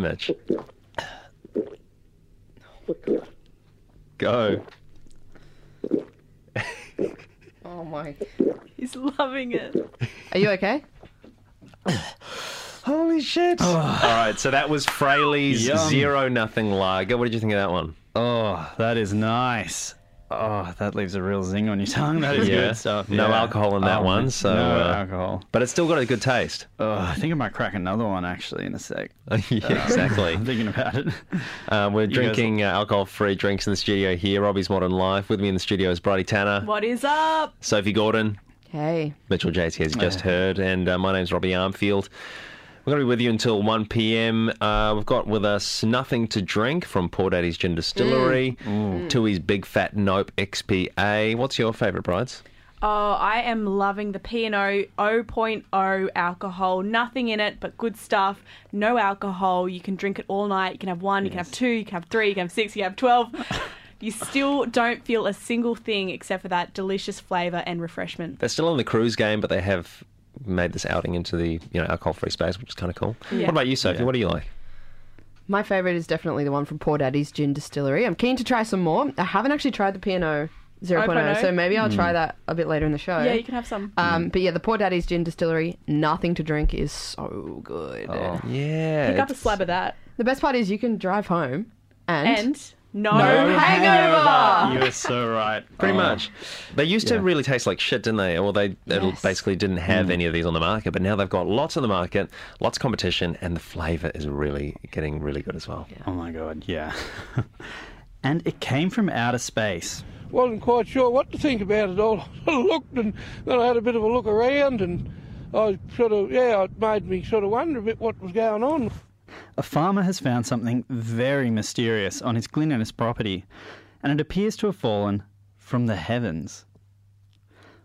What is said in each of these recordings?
Go, Mitch. Go. Oh my. He's loving it. Are you okay? Holy shit! All right, so that was Fraley's Yum. zero nothing lager. What did you think of that one? Oh, that is nice. Oh, that leaves a real zing on your tongue. That is Yeah. good stuff. No yeah. alcohol in that Oh, one, so, no uh, alcohol. But it's still got a good taste. Oh, I think I might crack another one actually in a sec. yeah, exactly. I'm thinking about it. Uh, we're guys- drinking uh, alcohol-free drinks in the studio here. Robbie's Modern Life. With me in the studio is Bridie Tanner, What is up? Sophie Gordon, Hey. Mitchell JT, as you just heard, and uh, my name's Robbie Armfield. We're going to be with you until 1 p.m. Uh, we've got with us Nothing to Drink from Poor Daddy's Gin Distillery, Tui's Big Fat Nope XPA. What's your favourite, Brides? Oh, I am loving the P&O 0.0 alcohol. Nothing in it but good stuff. No alcohol. You can drink it all night. You can have one, you can have two, you can have three, you can have six, you can have 12. you still don't feel a single thing except for that delicious flavour and refreshment. They're still in the cruise game, but they have made this outing into the you know alcohol-free space, which is kind of cool. Yeah. What about you, Sophie? What do you like? My favourite is definitely the one from Poor Daddy's Gin Distillery. I'm keen to try some more. I haven't actually tried the P&O 0.0, 0.0. so maybe I'll try that a bit later in the show. Yeah, you can have some. Um, but yeah, the Poor Daddy's Gin Distillery, nothing to drink is so good. Oh, Yeah, Pick up a slab of that. The best part is you can drive home and, And no, hangover. You are so right. Pretty Oh. much. They used to really taste like shit, didn't they? Or they, they Yes. basically didn't have mm. any of these on the market, but now they've got lots on the market, lots of competition, and the flavour is really getting really good as well. Oh my god, yeah. and it came from outer space. wasn't quite sure what to think about it all. I looked and then I had a bit of a look around and I sort of, yeah, it made me sort of wonder a bit what was going on. A farmer has found something very mysterious on his Glen Innes property, and it appears to have fallen from the heavens.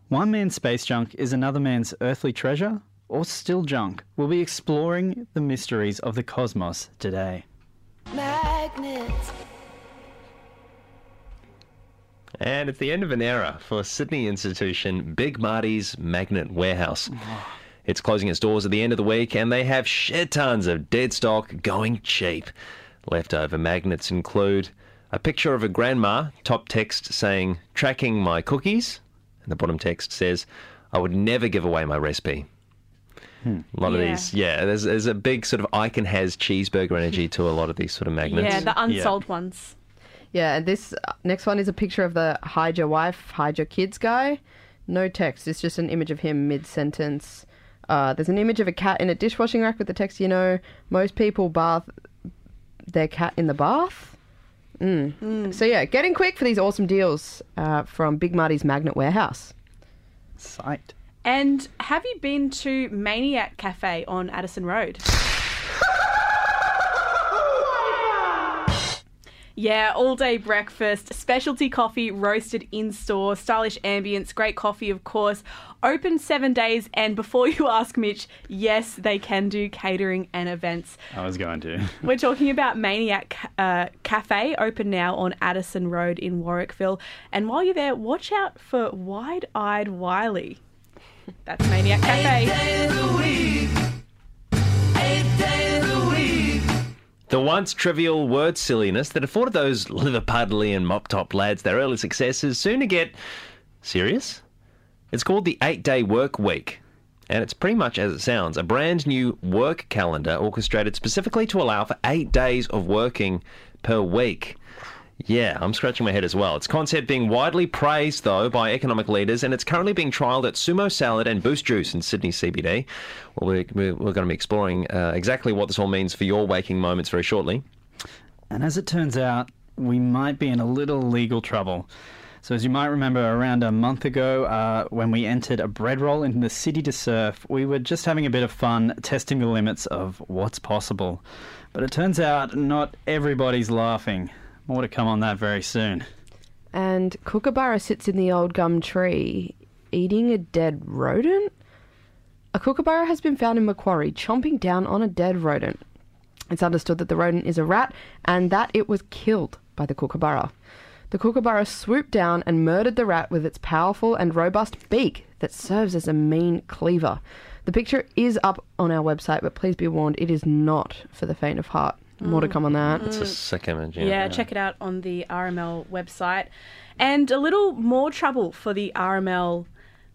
One man's space junk is another man's earthly treasure, or still junk. We'll be exploring the mysteries of the cosmos today. Magnets. And it's the end of an era for Sydney institution Big Marty's Magnet Warehouse. Oh. It's closing its doors at the end of the week, and they have shit tons of dead stock going cheap. Leftover magnets include a picture of a grandma, top text saying, tracking my cookies, and the bottom text says, I would never give away my recipe. A lot of these, yeah, there's, there's a big sort of icon has cheeseburger energy to a lot of these sort of magnets. Yeah, the unsold ones. yeah, and this uh, next one is a picture of the hide your wife, hide your kids guy. No text. It's just an image of him mid sentence. Uh, there's an image of a cat in a dishwashing rack with the text, you know, most people bath their cat in the bath. Mm. So yeah, getting quick for these awesome deals uh, from Big Marty's Magnet Warehouse. Sight. And have you been to Maniac Cafe on Addison Road? Yeah, all day breakfast, specialty coffee roasted in store, stylish ambience, great coffee, of course. Open seven days, and before you ask Mitch, yes, they can do catering and events. I was going to. We're talking about Maniac uh, Cafe, open now on Addison Road in Marrickville. And while you're there, watch out for Wide Eyed Wiley. That's Maniac Cafe. The once trivial word silliness that afforded those Liverpudlian mop top lads their early successes soon to get serious. It's called the Eight Day Work Week, and it's pretty much as it sounds a brand new work calendar orchestrated specifically to allow for eight days of working per week. Yeah, I'm scratching my head as well. Its concept being widely praised, though, by economic leaders, and it's currently being trialled at Sumo Salad and Boost Juice in Sydney CBD. Well, we're, we're, going to be exploring uh, exactly what this all means for your waking moments very shortly. And as it turns out, we might be in a little legal trouble. So, as you might remember, around a month ago, uh, when we entered a bread roll into the city to surf, we were just having a bit of fun testing the limits of what's possible. But it turns out not everybody's laughing. More to come on that very soon. And Kookaburra sits in the old gum tree, eating a dead rodent. A kookaburra has been found in Macquarie, chomping down on a dead rodent. It's understood that the rodent is a rat and that it was killed by the kookaburra. The kookaburra swooped down and murdered the rat with its powerful and robust beak that serves as a mean cleaver. The picture is up on our website, but please be warned, it is not for the faint of heart. More to mm. come on that. It's a sick image. Yeah, Yeah, check it out on the RML website. And a little more trouble for the RML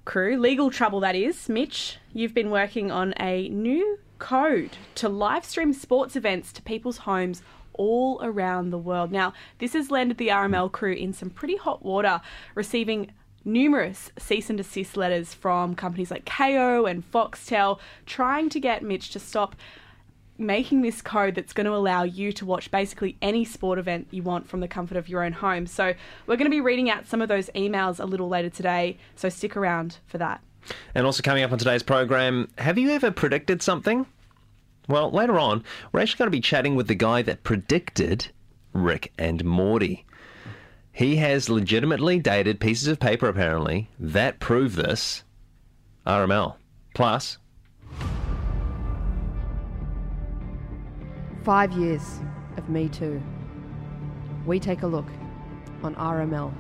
crew, legal trouble that is. Mitch, you've been working on a new code to live stream sports events to people's homes all around the world. Now, this has landed the RML crew in some pretty hot water, receiving numerous cease and desist letters from companies like Kayo and Foxtel trying to get Mitch to stop making this code that's going to allow you to watch basically any sport event you want from the comfort of your own home. So, we're going to be reading out some of those emails a little later today, so stick around for that. And also coming up on today's program, have you ever predicted something? Well, later on, we're actually going to be chatting with the guy that predicted Rick and Morty. He has legitimately dated pieces of paper, apparently, that prove this. RML. Plus, Five years of Me Too. We take a look on RML.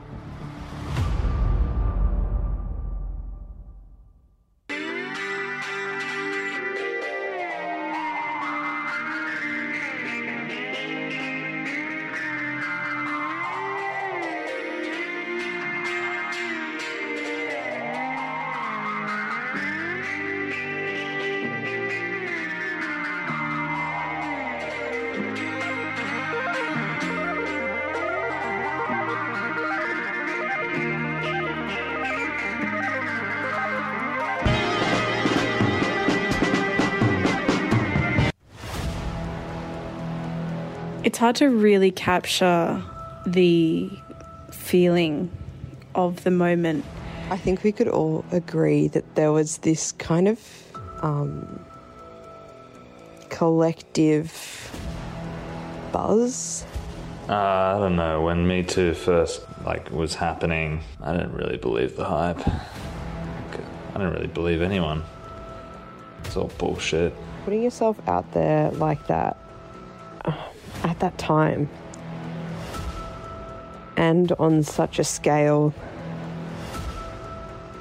Hard to really capture the feeling of the moment. I think we could all agree that there was this kind of um, collective buzz. Uh, I don't know. When Me Too first like was happening, I didn't really believe the hype. I didn't really believe anyone. It's all bullshit. Putting yourself out there like that uh, at that time and on such a scale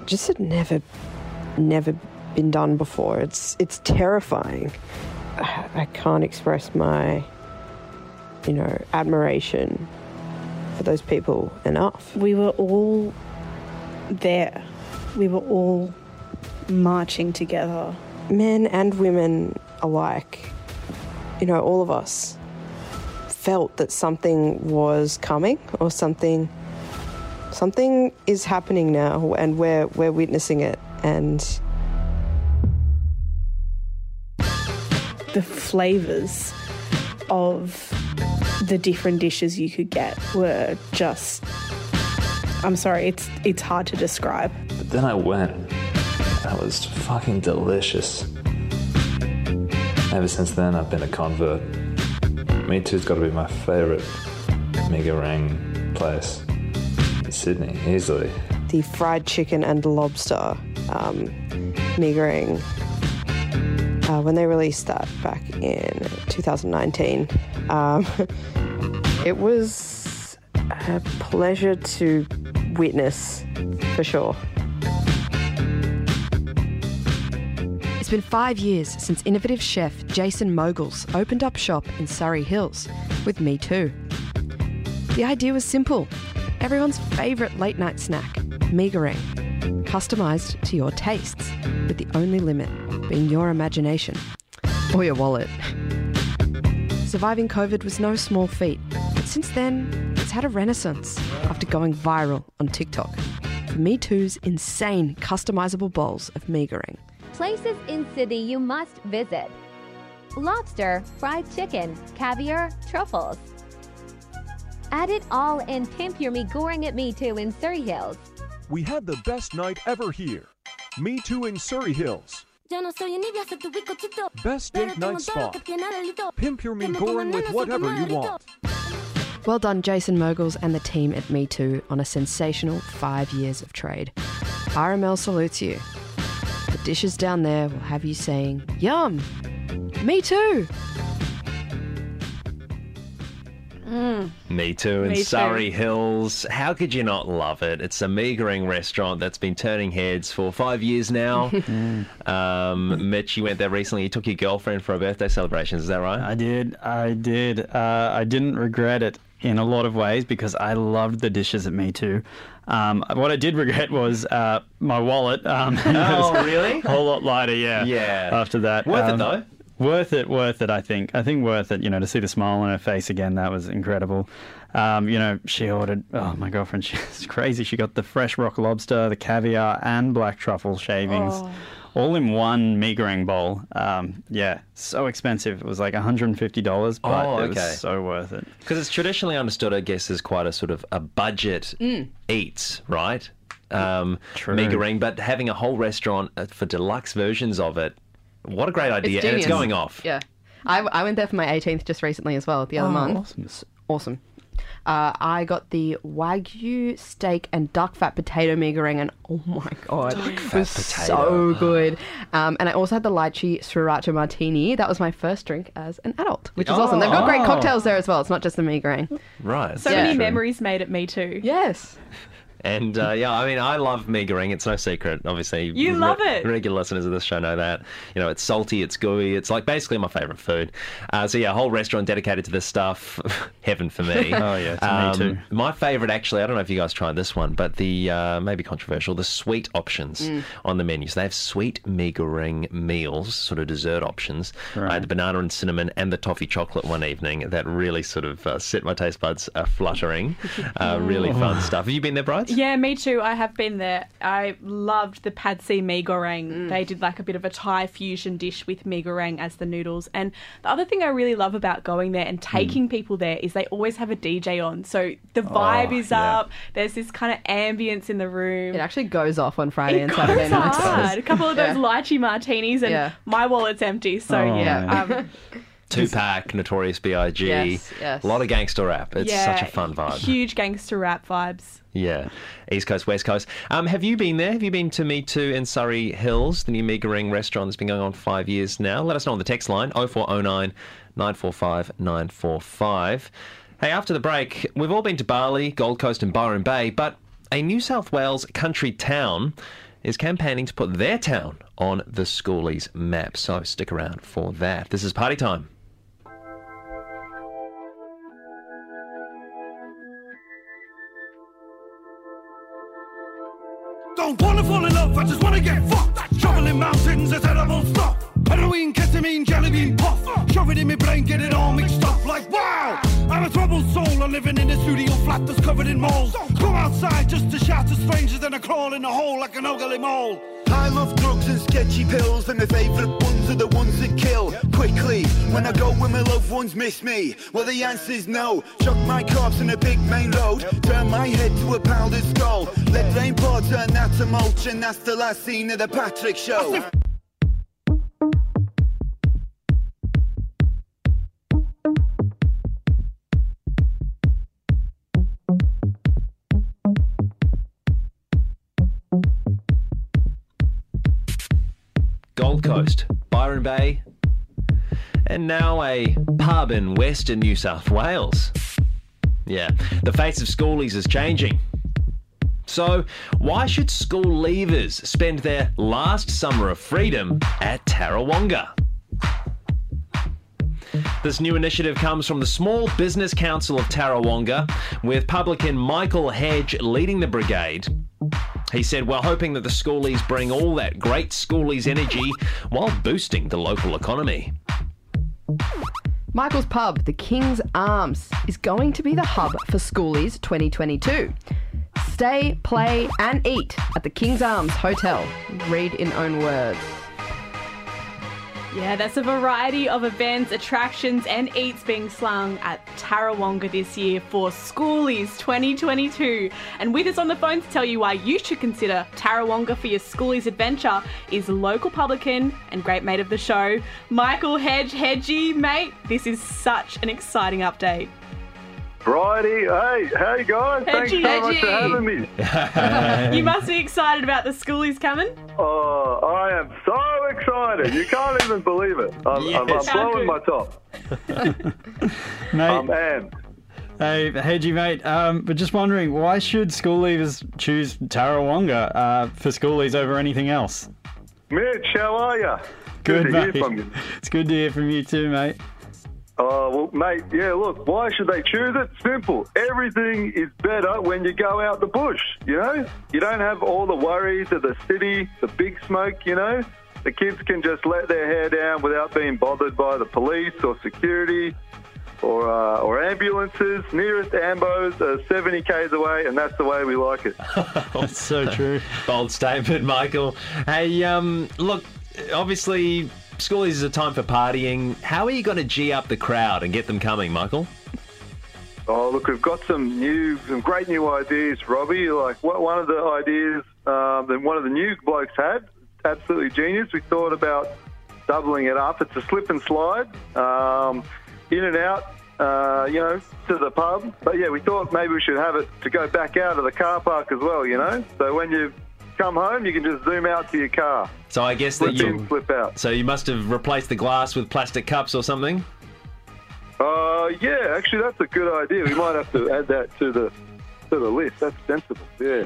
just had never, never been done before. It's it's terrifying. I can't express my, you know, admiration for those people enough. We were all there, we were all marching together. men and women alike, you know, all of us felt that something was coming or something something is happening now and we're we're witnessing it and the flavors of the different dishes you could get were just I'm sorry, it's it's hard to describe. But then I went. That was fucking delicious. Ever since then, I've been a convert. Me Too's got to be my favourite mee goreng place. In Sydney, easily. the fried chicken and lobster um, mee goreng uh, when they released that back in 2019 um, it was a pleasure to witness for sure It's been five years since innovative chef Jason Mogul's opened up shop in Surry Hills with Me Too. The idea was simple everyone's favourite late night snack, mee goreng, customised to your tastes, with the only limit being your imagination or your wallet. Surviving COVID was no small feat, but since then, it's had a renaissance after going viral on TikTok for Me Too's insane customisable bowls of mee goreng. Places in Sydney you must visit lobster, fried chicken, caviar, truffles. Add it all and pimp your mee goreng at me too in Surry Hills. We had the best night ever here. Me Too in Surry Hills. Best date night spot. Pimp your mee goreng with whatever you want. Well done, Jason Moguls and the team at Me Too on a sensational five years of trade. RML salutes you. The dishes down there will have you saying, Yum! Me too! Me too. In Me too. Surry Hills, how could you not love it? It's a Mee goreng restaurant that's been turning heads for five years now. um, Mitch, you went there recently. You took your girlfriend for a birthday celebration. Is that right? I did. I did. Uh, I didn't regret it in a lot of ways because I loved the dishes at Me Too. Um, what I did regret was uh, my wallet. Um, Oh, really? A whole lot lighter, yeah. Yeah. After that. Worth it, Um, though. Worth it, worth it, I think. I think worth it, you know, to see the smile on her face again, that was incredible. Um, you know, she ordered, oh, my girlfriend, she's crazy. She got the fresh rock lobster, the caviar, and black truffle shavings Oh. All in one mee goreng bowl. Um, yeah, so expensive. It was like $150, but Oh, it okay. was so worth it. Because it's traditionally understood, I guess, as quite a sort of a budget eats, right? Um, True. Mee goreng, but having a whole restaurant uh, for deluxe versions of it, what a great idea. and it's going off. Yeah. I, I went there for my 18th just recently as well, the other month. awesome. Awesome. Uh, I got the Wagyu steak and duck fat potato mee goreng, and oh my god, it was so good. Um, and I also had the lychee sriracha martini. That was my first drink as an adult, which is awesome. They've got great Oh. cocktails there as well. It's not just the mee goreng. Right. So Yeah. many memories made at me too. Yes. And uh, yeah, I mean, I love mee goreng. It's no secret, obviously. You love it. Regular listeners of this show know that. You know, it's salty, it's gooey. It's like basically my favourite food. Uh, so yeah, a whole restaurant dedicated to this stuff. Heaven for me. Oh, yeah, to me too. My favourite, actually, I don't know if you guys tried this one, but the uh, maybe controversial, the sweet options Mm. on the menus. They have sweet mee goreng meals, sort of dessert options. I had the banana and cinnamon and the toffee chocolate one evening. That really sort of uh, set my taste buds uh, fluttering. Uh, really fun stuff. Have you been there, Yeah, me too. I have been there. I loved the pad see mee goreng. They did like a bit of a Thai fusion dish with mee goreng as the noodles. And the other thing I really love about going there and taking people there is they always have a DJ on. So the vibe is yeah. up. There's this kind of ambience in the room. It actually goes off on Friday It and Saturday nights. A couple of those Yeah. lychee martinis and Yeah. my wallet's empty. So Oh, yeah, um, Tupac, Notorious B.I.G. Yes, yes. A lot of gangster rap. It's yeah, such a fun vibe. Huge gangster rap vibes. Yeah. East Coast, West Coast. Um, have you been there? Have you been to Me Too in Surry Hills, the new Mee goreng restaurant that's been going on five years now? Let us know on the text line 0409 945 945. Hey, after the break, we've all been to Bali, Gold Coast, and Byron Bay, but a New South Wales country town is campaigning to put their town on the Schoolies map. So stick around for that. This is party time. Love, I just wanna get fucked. Shoveling mountains, a terrible stop. Heroin, ketamine, jelly bean puff. Shove it in my brain, get it all mixed up. Like wow, Troubled soul. I'm living in a studio flat that's covered in mold. Go outside just to shout to strangers, then I crawl in a hole like an ugly mole. I love drugs and sketchy pills, and my favourite ones are the ones that kill quickly. When I go when my loved ones miss me, well the answer's no. Chuck my corpse in a big main road, turn my head to a powdered skull. Let rain pour, turn that to mulch, and that's the last scene of the Patrick Show. Gold Coast, Byron Bay, and now a pub in Western New South Wales. Yeah, the face of schoolies is changing. So, why should school leavers spend their last summer of freedom at Tarawonga? This new initiative comes from the Small Business Council of Tarawonga, with publican Michael Hedge leading the brigade. He said, We're hoping that the schoolies bring all that great schoolies energy while boosting the local economy. Michael's Pub, the King's Arms, is going to be the hub for Schoolies 2022. Stay, play, and eat at the King's Arms Hotel. Read in own words. Yeah, that's a variety of events, attractions, and eats being slung at Tarawonga this year for Schoolies 2022. And with us on the phone to tell you why you should consider Tarawonga for your Schoolies adventure is local publican and great mate of the show, Michael Hedge. Hedgie, mate, this is such an exciting update. Righty, hey, how you guys? Thanks so Hedgie. much for having me. you must be excited about the Schoolies coming. Oh, I am so excited. You can't even believe it. I'm, I'm, I'm blowing my top. Mate, I'm amped. Hey, Hedgie, mate. Um, but just wondering, why should school leavers choose Tarawonga uh, for schoolies over anything else? Mitch, how are you? Good, to mate. hear from you. It's good to hear from you too, mate. Oh, well, mate, yeah, look, why should they choose it? Simple. Everything is better when you go out the bush, you know? You don't have all the worries of the city, the big smoke, you know? The kids can just let their hair down without being bothered by the police or security or uh, or ambulances. Nearest ambos are 70 k's away, and that's the way we like it. That's so true. Bold statement, Michael. Hey, um, look, obviously, schoolies is a time for partying. How are you going to G up the crowd and get them coming, Michael? Oh, look, we've got some new, some great new ideas, Robbie. Like what, one of the ideas um, that one of the new blokes had, absolutely genius. We thought about doubling it up. It's a slip and slide, um, in and out, uh, you know, to the pub. But yeah, we thought maybe we should have it to go back out of the car park as well. You know, so when you come home, you can just zoom out to your car. So I guess that Flip in, you. flip out. So you must have replaced the glass with plastic cups or something. Uh, yeah, actually, that's a good idea. We might have to add that to the to the list. That's sensible. Yeah.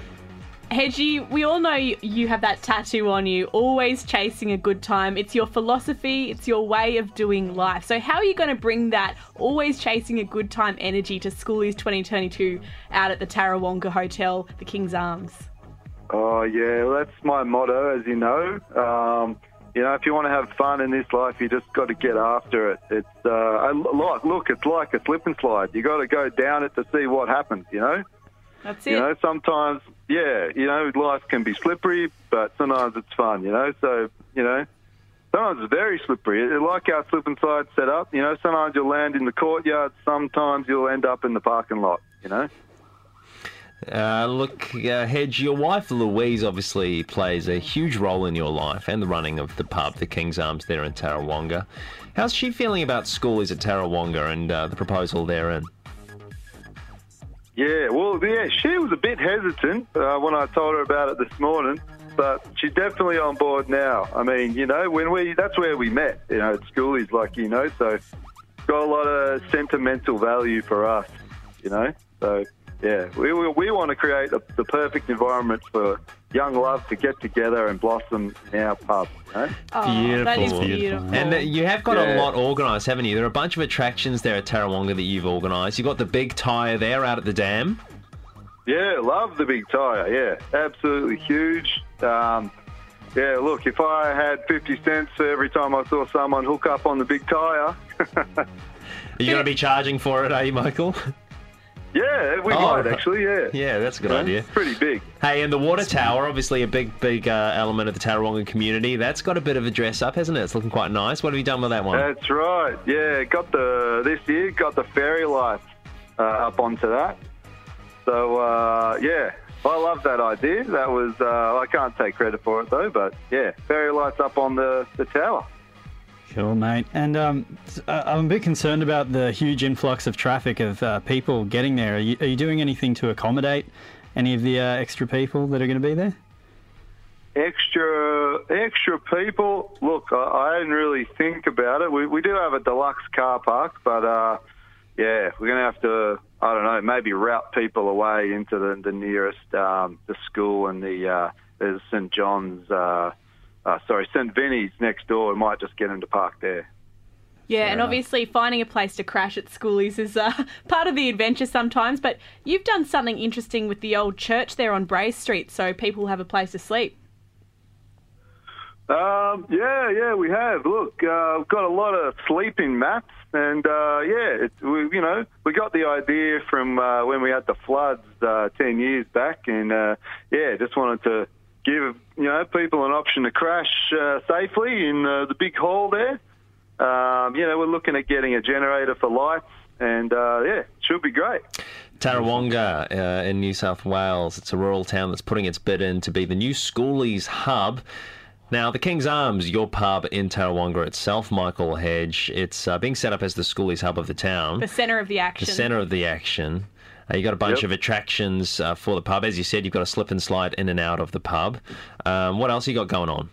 Hedgie, we all know you, you have that tattoo on you, always chasing a good time. It's your philosophy, it's your way of doing life. So, how are you going to bring that always chasing a good time energy to Schoolies 2022 out at the Tarawonga Hotel, the King's Arms? Oh yeah, well, that's my motto, as you know. Um, you know, if you want to have fun in this life, you just got to get after it. It's uh, like, look, it's like a slip and slide. You got to go down it to see what happens. You know. That's it. You know, sometimes, yeah, you know, life can be slippery, but sometimes it's fun. You know, so you know, sometimes it's very slippery. It- Like our slip and slide set up. You know, sometimes you'll land in the courtyard. Sometimes you'll end up in the parking lot. You know. Uh, look, uh, Hedge, your wife Louise obviously plays a huge role in your life and the running of the pub, the King's Arms, there in Tarawonga. How's she feeling about schoolies at Tarawonga and uh, the proposal therein? Yeah, well, yeah, she was a bit hesitant uh, when I told her about it this morning, but she's definitely on board now. I mean, you know, when we that's where we met, you know, at schoolies, like you know, so got a lot of sentimental value for us, you know. So yeah, we we, we want to create a, the perfect environment for young love to get together and blossom in our pub. You know? Oh, that is beautiful. And uh, you have got Yeah. a lot organised, haven't you? There are a bunch of attractions there at Tarawonga that you've organised. You've got the big tyre there out at the dam. Yeah, love the big tyre. Yeah, absolutely huge. Um, yeah, look, if I had 50 cents for every time I saw someone hook up on the big tyre, Are you going to be charging for it, are you, Michael? yeah, we Oh, might actually, yeah. Yeah, that's a good Yeah, idea. Pretty big. Hey, and the water tower, obviously a big, big uh, element of the Tarawonga community. That's got a bit of a dress up, hasn't it? It's looking quite nice. What have you done with that one? That's right. Yeah, got the this year got the fairy lights uh, up onto that. So uh, yeah, I love that idea. That was uh, I can't take credit for it though, but yeah, fairy lights up on the the tower. Cool, mate. And um, uh, I'm a bit concerned about the huge influx of traffic of uh, people getting there. Are you, are you doing anything to accommodate any of the uh, extra people that are going to be there? extra extra people. Look, I, I didn't really think about it. We, we do have a deluxe car park, but uh, yeah, we're gonna have to. I don't know, maybe route people away into the, the nearest um, the school and the uh, there's St John's. Uh, sorry, St Vinny's next door. We might just get him to park there. Yeah, and obviously finding a place to crash at schoolies is uh, part of the adventure sometimes. But you've done something interesting with the old church there on Bray Street, so people have a place to sleep. Um, yeah, yeah, we have. Look, uh, we've got a lot of sleeping mats, and uh, yeah, it, we, you know, we got the idea from uh, when we had the floods uh, ten years back, and uh, yeah, just wanted to give you know people an option to crash uh, safely in uh, the big hall there. Um, you know, we're looking at getting a generator for lights, and uh, yeah, it should be great. Tarawonga uh, in New South Wales. It's a rural town that's putting its bid in to be the new schoolies hub. Now, the King's Arms, your pub in Tarawonga itself, Michael Hedge, it's uh, being set up as the schoolies hub of the town. The centre of the action. the centre of the action. Uh, you got a bunch Yep. of attractions uh, for the pub. As you said, you've got a slip and slide in and out of the pub. Um, what else you got going on?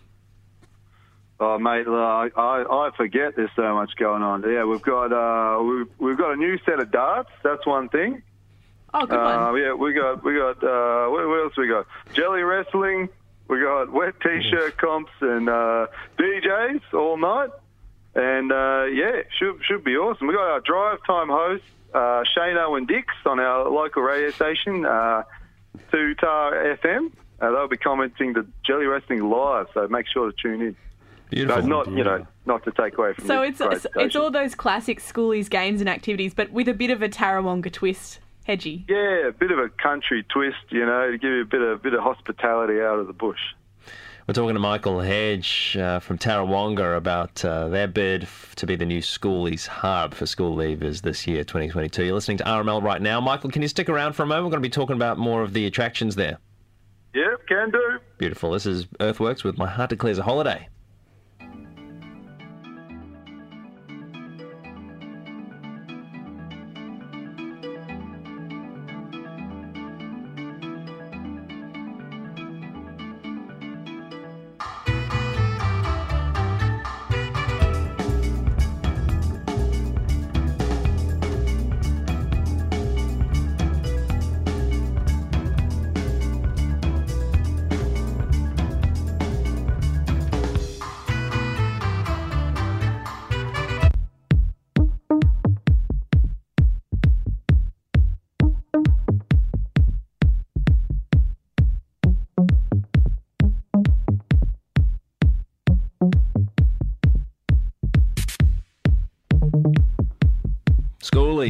Oh, mate, I, I I forget there's so much going on. Yeah, we've got uh, we've, we've got a new set of darts. That's one thing. Oh, good Uh, one. yeah, we got we got uh, what, what else we got? Jelly wrestling. We got wet t-shirt comps and uh, DJs all night. And uh, yeah, should should be awesome. We got our drive time host uh, Shano and Dix on our local radio station, uh, Two Tar FM. Uh, they'll be commenting the jelly wrestling live, so make sure to tune in. Beautiful. So not you know not to take away from. So it's great it's, it's all those classic schoolies games and activities, but with a bit of a Tarawonga twist. Hedgy. Yeah, a bit of a country twist, you know, to give you a bit of bit of hospitality out of the bush. We're talking to Michael Hedge uh, from Tarawonga about uh, their bid f- to be the new schoolies hub for school leavers this year, 2022. You're listening to RML right now. Michael, can you stick around for a moment? We're going to be talking about more of the attractions there. Yep, can do. Beautiful. This is Earthworks with My Heart Declares a Holiday.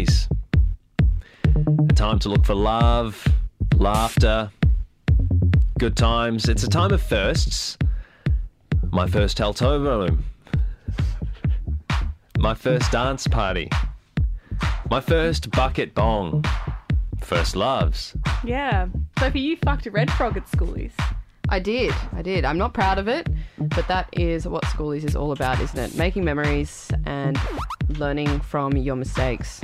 Schoolies. A time to look for love, laughter, good times. It's a time of firsts. My first hotel room. My first dance party. My first bucket bong. First loves. Yeah. So Sophie, you fucked a red frog at schoolies. I did. I did. I'm not proud of it, but that is what schoolies is all about, isn't it? Making memories and learning from your mistakes.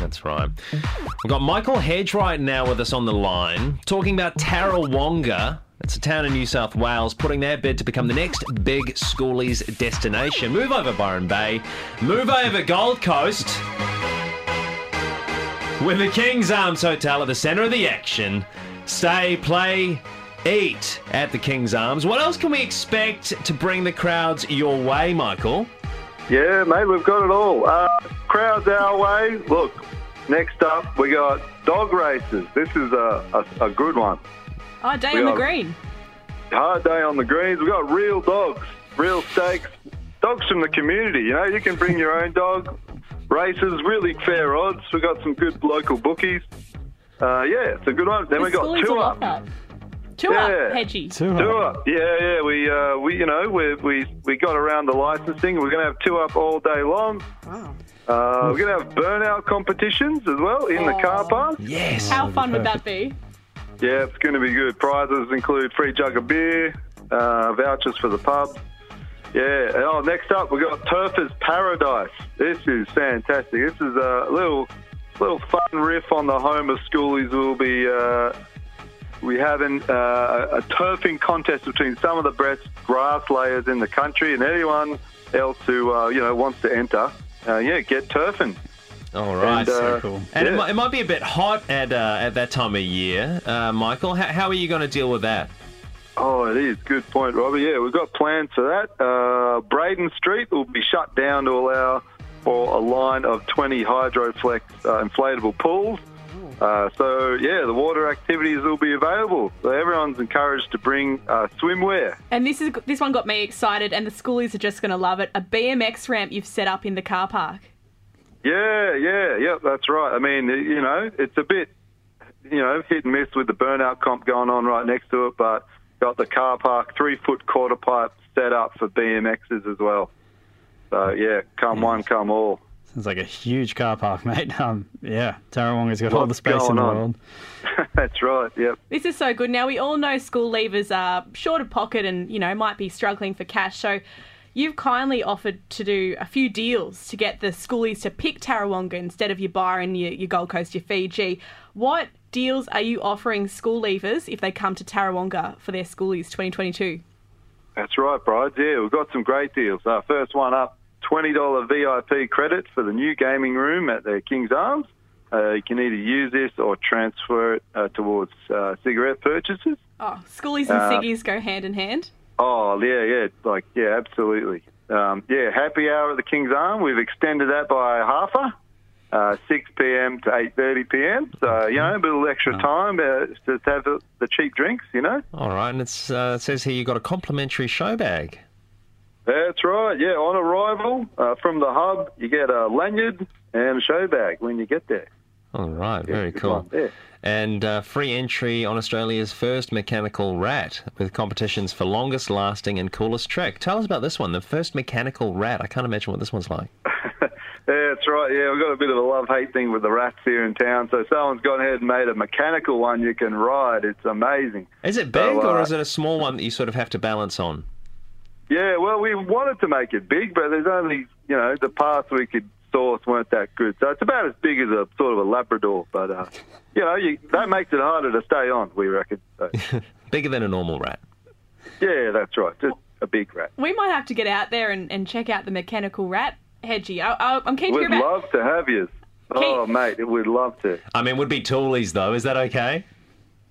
That's right. We've got Michael Hedge right now with us on the line, talking about Tarawonga. It's a town in New South Wales, putting their bid to become the next big schoolies destination. Move over Byron Bay, move over Gold Coast. With the King's Arms Hotel at the centre of the action. Stay, play, eat at the King's Arms. What else can we expect to bring the crowds your way, Michael? Yeah, mate, we've got it all. Uh, crowds our way. Look, next up we got dog races. This is a, a, a good one. Oh, day We on the green. Hard day on the greens. We've got real dogs, real stakes, dogs from the community. You know, you can bring your own dog. Races, really fair odds. We've got some good local bookies. Uh, yeah, it's a good one. Then we The got two up. Love. Two Yeah. up, Hedgy. Two up. Yeah, yeah. We, uh, we, you know, we we we got around the licensing. We're going to have two up all day long. Uh, we're going to have burnout competitions as well in the car park. Yes. How fun would that be? Yeah, it's going to be good. Prizes include free jug of beer, uh, vouchers for the pub. Yeah. Oh, next up we've got Turfers Paradise. This is fantastic. This is a little little fun riff on the home of schoolies. We'll be uh, we having uh, a turfing contest between some of the best grass layers in the country and anyone else who uh, you know wants to enter. Uh, yeah, get turfing. All right. And, uh, So cool. And it, might, it might be a bit hot at uh, at that time of year, uh, Michael. How, how are you going to deal with that? Oh, it is. Good point, Robbie. Yeah, we've got plans for that. Uh, Braden Street will be shut down to allow for a line of 20 Hydroflex uh, inflatable pools. Uh, so, yeah, the water activities will be available. So everyone's encouraged to bring uh, swimwear. And this is this one got me excited, and the schoolies are just going to love it. A BMX ramp you've set up in the car park. Yeah, yeah, yeah, that's right. I mean, you know, it's a bit, you know, hit and miss with the burnout comp going on right next to it, but got the car park three foot quarter pipe set up for BMXs as well. So, yeah, come one, come all. Sounds like a huge car park, mate. Um, yeah, Tarawonga's got all the space in the on. world. that's right, yep. This is so good. Now we all know school leavers are short of pocket and you know might be struggling for cash. So you've kindly offered to do a few deals to get the schoolies to pick Tarawonga instead of your Byron, your, your Gold Coast, your Fiji. What deals are you offering school leavers if they come to Tarawonga for their schoolies 2022? That's right, Brides. Yeah, we've got some great deals. Uh, first one up, $20 VIP credit for the new gaming room at the King's Arms. Uh, you can either use this or transfer it uh, towards uh, cigarette purchases. Oh, schoolies and Uh, ciggies go hand in hand. Oh, yeah, yeah, like, yeah, absolutely. Um, yeah, happy hour at the King's Arm. We've extended that by half a, uh, 6 p.m. to 8.30 p.m. So, you know, a little extra time uh, to have the, the cheap drinks, you know. All right, and it's, uh, it says here you got a complimentary show bag. That's right. Yeah, on arrival uh, from the hub, you get a lanyard and a show bag when you get there. All right, very cool. yeah. And uh, free entry on Australia's first mechanical rat with competitions for longest lasting and coolest trek. Tell us about this one, the first mechanical rat. I can't imagine what this one's like. Yeah, that's right. Yeah, we've got a bit of a love-hate thing with the rats here in town. So someone's gone ahead and made a mechanical one you can ride. It's amazing. Is it big So, or uh, is it a small one that you sort of have to balance on? Yeah, well, we wanted to make it big, but there's only, you know, the parts we could source weren't that good. So it's about as big as a sort of a Labrador. But, uh, you know, you, that makes it harder to stay on, we reckon. So, Bigger than a normal rat. yeah, that's right. Just a big rat. We might have to get out there and, and check out the mechanical rat, Hedgie. I, I, I'm keen to We'd hear about. love to have you. Oh, mate, we'd love to. I mean, would be toolies though. Is that okay?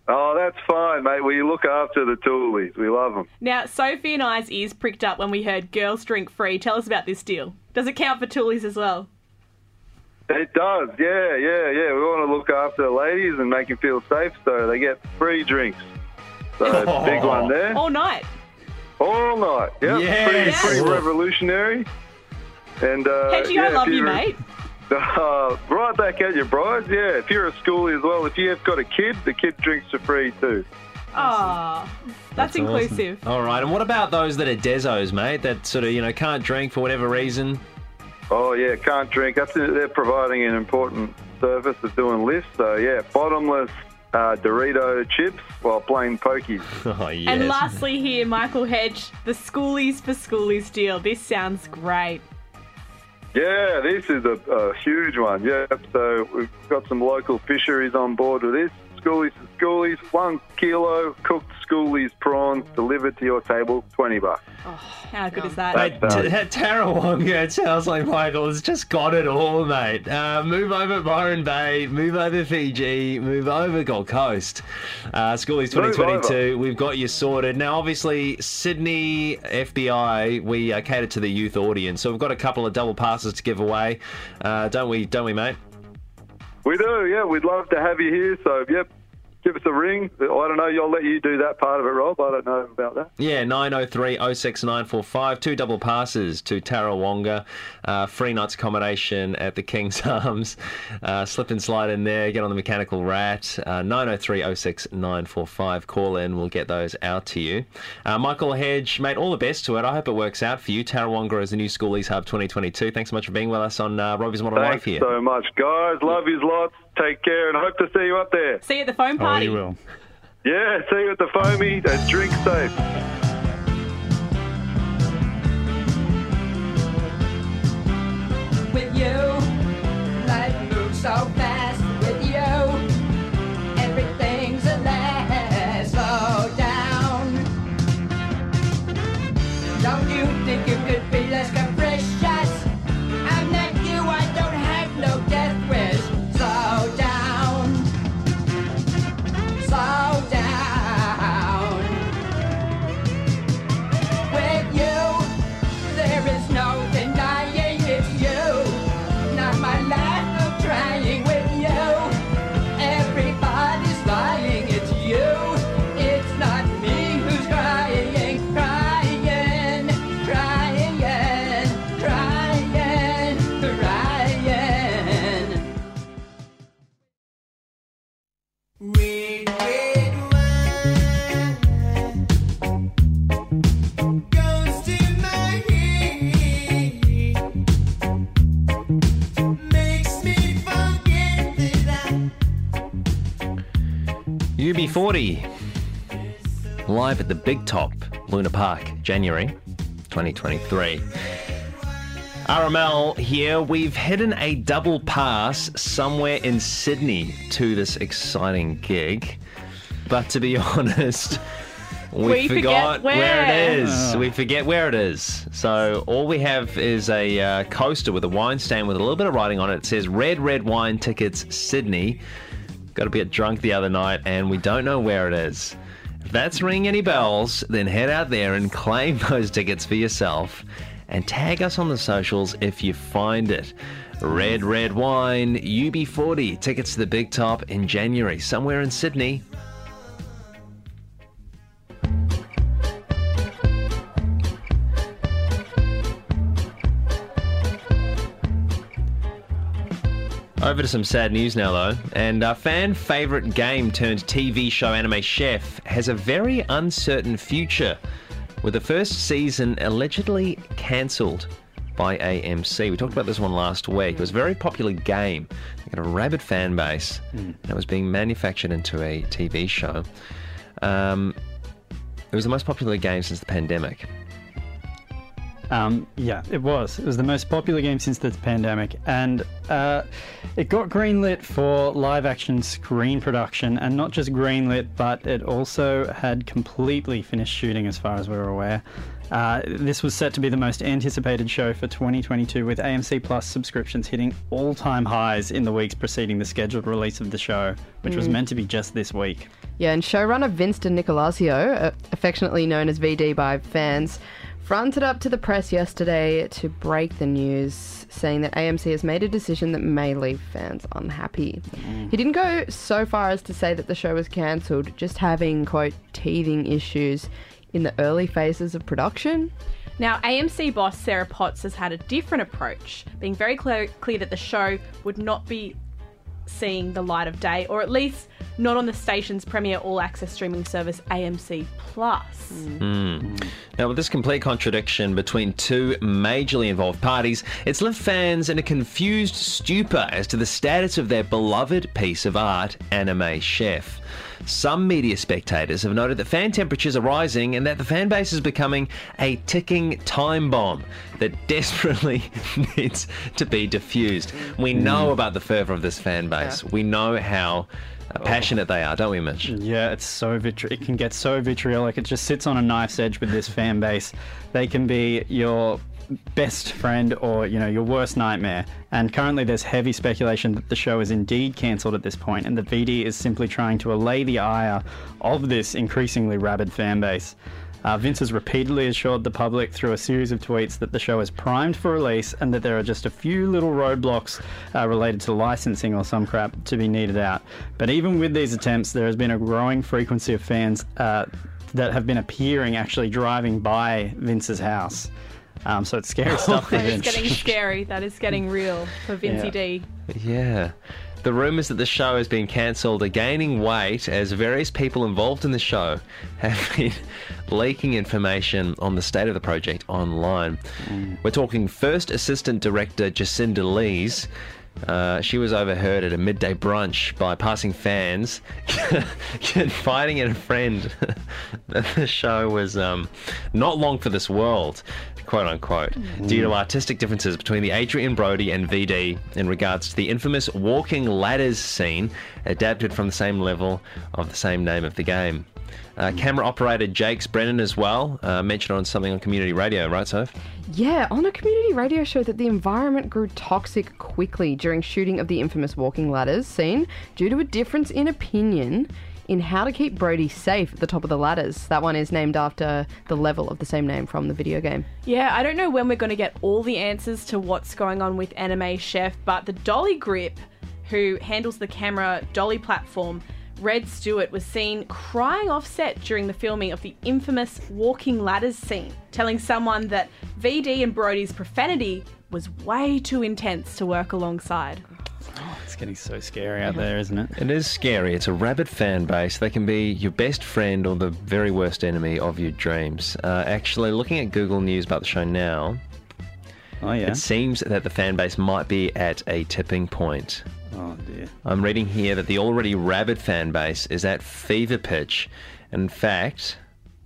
Oh, that's fine, mate. We look after the toolies. We love them. Now, Sophie and I's ears pricked up when we heard girls drink free. Tell us about this deal. Does it count for toolies as well? It does, yeah, yeah, yeah. We want to look after the ladies and make them feel safe, so they get free drinks. So big one there. All night. All night. Yep. Yes. Pretty, pretty revolutionary. And uh, Hedgie, yeah, I love you, mate. Uh, right back at you, brides, yeah. If you're a schoolie as well, if you've got a kid, the kid drinks for free too. Oh, that's, inclusive. All right, and what about those that are desos, mate? That sort of you know can't drink for whatever reason. Oh yeah, can't drink. That's they're providing an important service of doing lifts. So yeah, bottomless uh, Dorito chips while playing pokies. Oh yes. And lastly, here, Michael Hedge, the schoolies for schoolies deal. This sounds great. Yeah, this is a, a huge one. Yep. So we've got some local fisheries on board with this. Schoolies for schoolies, one kilo cooked schoolies prawns delivered to your table, twenty bucks. How good is that? Mate, That's, t- that Tarawonga, it sounds like Michael has just got it all, mate. Uh, move over Byron Bay, move over Fiji, move over Gold Coast. Uh, Schoolies 2022, we've got you sorted. Now, obviously, Sydney FBI, we uh, cater to the youth audience, so we've got a couple of double passes to give away, uh, don't we? Don't we, mate? We do, yeah. We'd love to have you here. So, yep, give us a ring. I don't know. I'll let you do that part of it, Rob. I don't know about that. Yeah, 903 06945. Two double passes to Tarawonga. Uh, free night's accommodation at the King's Arms. Uh, slip and slide in there. Get on the mechanical rat. Uh, 903 06945. Call in. We'll get those out to you. Uh, Michael Hedge, mate, all the best to it. I hope it works out for you. Tarawonga is the new Schoolies Hub 2022. Thanks so much for being with us on uh, Robbie's Modern Life Thanks here. so much, guys. Love you lots. Take care and hope to see you up there. See you at the phone oh, party. Oh, you will. Yeah, see you at the foamy and drink safe. with you. UB40 live at the Big Top Luna Park, January 2023. RML here. We've hidden a double pass somewhere in Sydney to this exciting gig. But to be honest, We, We forgot where. where. it is. Oh. We forget where it is. So all we have is a uh, coaster with a wine stand with a little bit of writing on it. It says "Red Red Wine Tickets, Sydney." Got a bit drunk the other night, and we don't know where it is. If that's ringing any bells, then head out there and claim those tickets for yourself, and tag us on the socials if you find it. Red Red Wine UB40 tickets to the Big Top in January, somewhere in Sydney. Over to some sad news now, though. And our fan favourite game turned TV show Anime Chef has a very uncertain future, with the first season allegedly cancelled by AMC. We talked about this one last week. It was a very popular game. It got a rabid fan base, and it was being manufactured into a TV show. Um, it was the most popular game since the pandemic. Um, yeah, it was. It was the most popular game since the pandemic, and uh, it got greenlit for live action screen production, and not just greenlit, but it also had completely finished shooting, as far as we're aware. Uh, this was set to be the most anticipated show for 2022, with AMC Plus subscriptions hitting all-time highs in the weeks preceding the scheduled release of the show, which was Mm. meant to be just this week. Yeah, and showrunner Vince DiNicolasio, uh, affectionately known as VD by fans, fronted up to the press yesterday to break the news, saying that AMC has made a decision that may leave fans unhappy. Mm. He didn't go so far as to say that the show was cancelled, just having, quote, teething issues in the early phases of production. Now, AMC boss Sarah Potts has had a different approach, being very clear, clear that the show would not be seeing the light of day, or at least not on the station's premier all access streaming service, AMC Plus. Hmm. Now, with this complete contradiction between two majorly involved parties, it's left fans in a confused stupor as to the status of their beloved piece of art, Anime Chef. Some media spectators have noted that fan temperatures are rising and that the fan base is becoming a ticking time bomb that desperately needs to be diffused. We know about the fervour of this fan base. We know how uh, passionate they are, don't we, Mitch? Yeah, it's so vitri- it can get so vitriolic. It just sits on a knife's edge with this fan base. They can be your best friend or you know your worst nightmare. And currently, there's heavy speculation that the show is indeed cancelled at this point, and the VD is simply trying to allay the ire of this increasingly rabid fan base. Uh, Vince has repeatedly assured the public through a series of tweets that the show is primed for release and that there are just a few little roadblocks uh, related to licensing or some crap to be needed out. But even with these attempts, there has been a growing frequency of fans uh, that have been appearing actually driving by Vince's house. Um, so it's scary stuff for That is Vince. getting scary. That is getting real for Vincey Yeah. D. Yeah. The rumours that the show has been cancelled are gaining weight as various people involved in the show have been leaking information on the state of the project online. Mm. We're talking first assistant director Jacinda Lees. Uh, she was overheard at a midday brunch by passing fans, confiding in a friend that the show was um, not long for this world, quote unquote, due to artistic differences between the Adrien Brody and VD in regards to the infamous walking ladders scene, adapted from the same level of the same name of the game. Uh, camera operator Jakes Brennan as well uh, mentioned on something on community radio, right, Soph? Yeah, on a community radio show that the environment grew toxic quickly during shooting of the infamous walking ladders scene due to a difference in opinion in how to keep Brody safe at the top of the ladders. That one is named after the level of the same name from the video game. Yeah, I don't know when we're going to get all the answers to what's going on with Anime Chef, but the Dolly Grip, who handles the camera Dolly platform, Red Stewart was seen crying off set during the filming of the infamous walking ladders scene, telling someone that VD and Brody's profanity was way too intense to work alongside. It's getting so scary out there, isn't it? It is scary. It's a rabid fan base. They can be your best friend or the very worst enemy of your dreams. Uh, actually, looking at Google News about the show now, Oh yeah. it seems that the fan base might be at a tipping point. Oh dear. I'm reading here that the already rabid fan base is at fever pitch. In fact,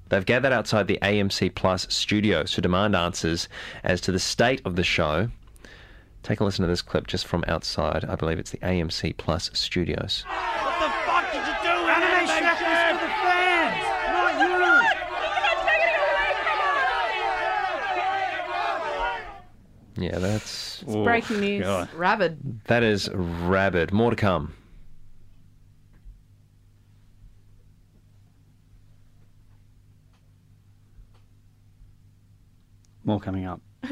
they've gathered outside the AMC Plus studios to demand answers as to the state of the show. Take a listen to this clip just from outside. I believe it's the AMC Plus studios. What the fuck did you do? Anime Chef was for the fans, not you. Yeah, that's It's breaking news. Rabid. that is rabid. More to come. More coming up.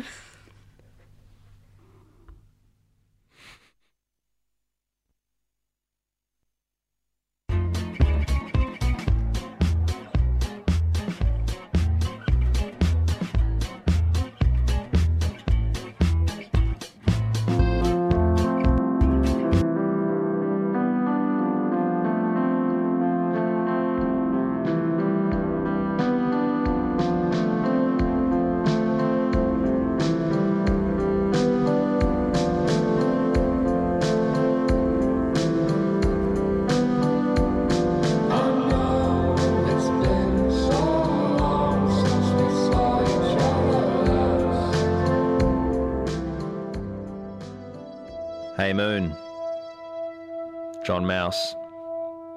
John Mouse.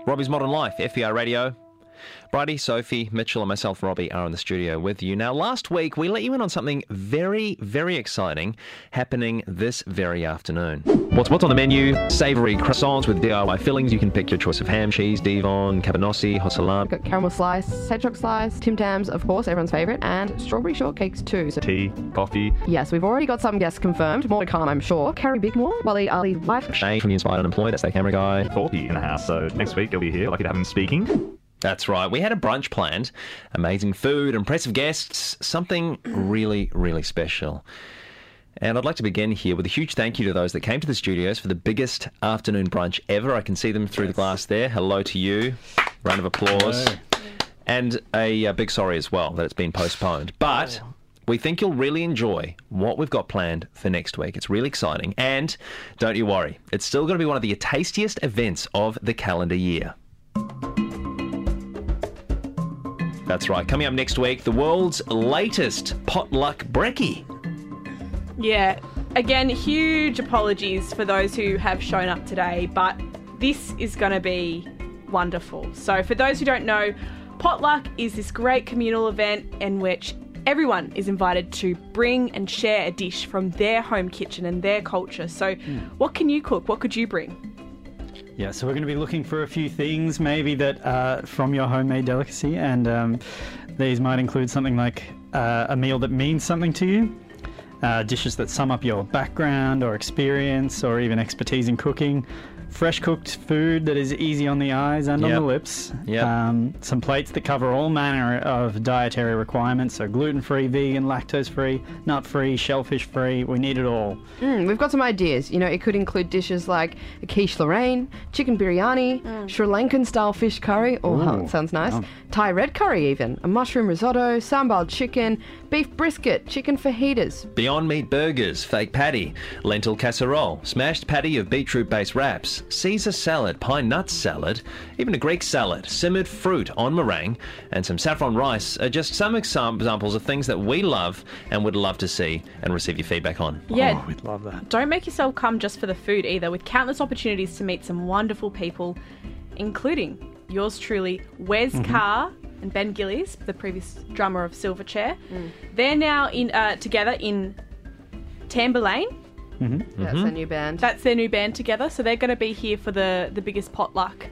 Robbie's Modern Life, FBI Radio. Bridie, Sophie, Mitchell, and myself, Robbie, are in the studio with you. Now, last week we let you in on something very, very exciting happening this very afternoon. What's what's on the menu? Savoury croissants with DIY fillings. You can pick your choice of ham, cheese, Devon, cabanossi, hot salami. Got caramel slice, hedgehog slice, Tim Tams, of course, everyone's favourite, and strawberry shortcakes too. So Tea, coffee. yes, we've already got some guests confirmed. More to come, I'm sure. Carrie Bickmore, Waleed Aly's wife. Shane from the Inspired Unemployed, that's their camera guy. Thorpe in the house, so next week he'll be here. Lucky to have him speaking. That's right. We had a brunch planned. Amazing food, impressive guests, something really, really special. And I'd like to begin here with a huge thank you to those that came to the studios for the biggest afternoon brunch ever. I can see them through the glass there. Hello to you. Round of applause. Hello. And a, uh big sorry as well that it's been postponed. But we think you'll really enjoy what we've got planned for next week. It's really exciting. And don't you worry, it's still going to be one of the tastiest events of the calendar year. That's right. Coming up next week, the world's latest potluck brekkie. Yeah. Again, huge apologies for those who have shown up today, but this is going to be wonderful. So, for those who don't know, Potluck is this great communal event in which everyone is invited to bring and share a dish from their home kitchen and their culture. So, hmm. what can you cook? What could you bring? Yeah, so we're going to be looking for a few things maybe that are from your homemade delicacy, and um, these might include something like uh, a meal that means something to you, uh, dishes that sum up your background or experience or even expertise in cooking, fresh cooked food that is easy on the eyes and on the lips, Yep. um, some plates that cover all manner of dietary requirements, so gluten free, vegan, lactose free, nut free, shellfish free. We need it all. Mm, we've got some ideas. You know, it could include dishes like a quiche Lorraine, chicken biryani, Sri Lankan style fish curry. Oh, Ooh, sounds nice. yum. Thai red curry, even. A mushroom risotto, sambal chicken, beef brisket, chicken fajitas. Beyond Meat burgers, fake patty, lentil casserole, smashed patty of beetroot based wraps, Caesar salad, pine nut salad, even a Greek salad, simmered fruit on meringue, and some saffron rice are just some examples of things that we love and would love to see and receive your feedback on. Yeah. Oh, we'd love that. Don't make yourself come just for the food either, with countless opportunities to meet some wonderful people, including yours truly, Wes Carr and Ben Gillies, the previous drummer of Silverchair. They're now in uh, together in Tambalane. Mm-hmm. That's a new band. That's their new band together, so they're going to be here for the the biggest potluck,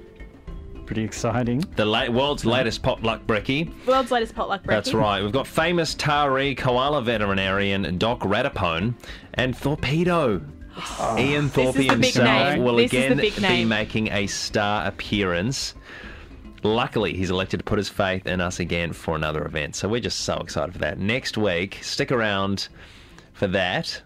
Pretty exciting. The la- world's latest potluck brekkie. world's latest potluck. brekkie. That's right. We've got famous Tari koala veterinarian Doc Ratapone and Thorpedo. Oh. Ian Thorpe This is himself will This again be making a star appearance. Luckily, he's elected to put his faith in us again for another event. So we're just so excited for that. Next week, stick around for that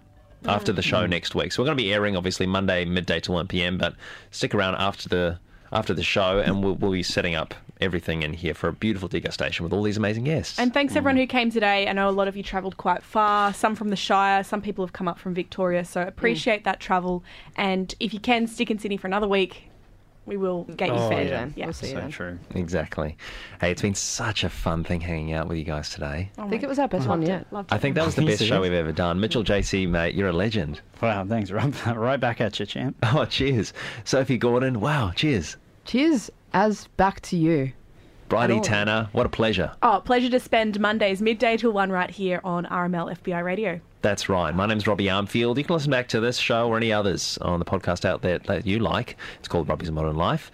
after the show next week. So we're going to be airing obviously Monday midday to 1 p.m. But stick around after the after the show, and we'll, we'll be setting up everything in here for a beautiful degustation with all these amazing guests. And thanks mm. everyone who came today. I know a lot of you travelled quite far, some from the Shire, some people have come up from Victoria, so mm. appreciate that travel. And if you can, stick in Sydney for another week. We will get you Oh, fed. yeah. Yeah. We'll see you So then. true. Exactly. Hey, it's been such a fun thing hanging out with you guys today. Oh I think it was our best one loved yet. it, I think that was the best show we've ever done. Mitchell JC, mate, you're a legend. Wow, thanks, Rob. right back at you, champ. Oh, cheers. Sophie Gordon, wow, cheers. Cheers, as back to you. Bridie. Tanner, what a pleasure. Oh, pleasure to spend Mondays midday till one right here on RML FBI Radio. That's right. My name's Robbie Armfield. You can listen back to this show or any others on the podcast out there that you like. It's called Robbie's Modern Life.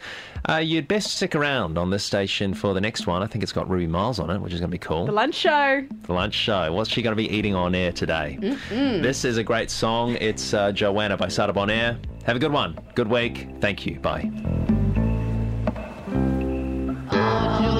Uh, you'd best stick around on this station for the next one. I think it's got Ruby Miles on it, which is going to be cool. The lunch show. The lunch show. What's she going to be eating on air today? Mm-mm. This is a great song. It's uh, Joanna by Sada Bon Air. Have a good one. Good week. Thank you. Bye not your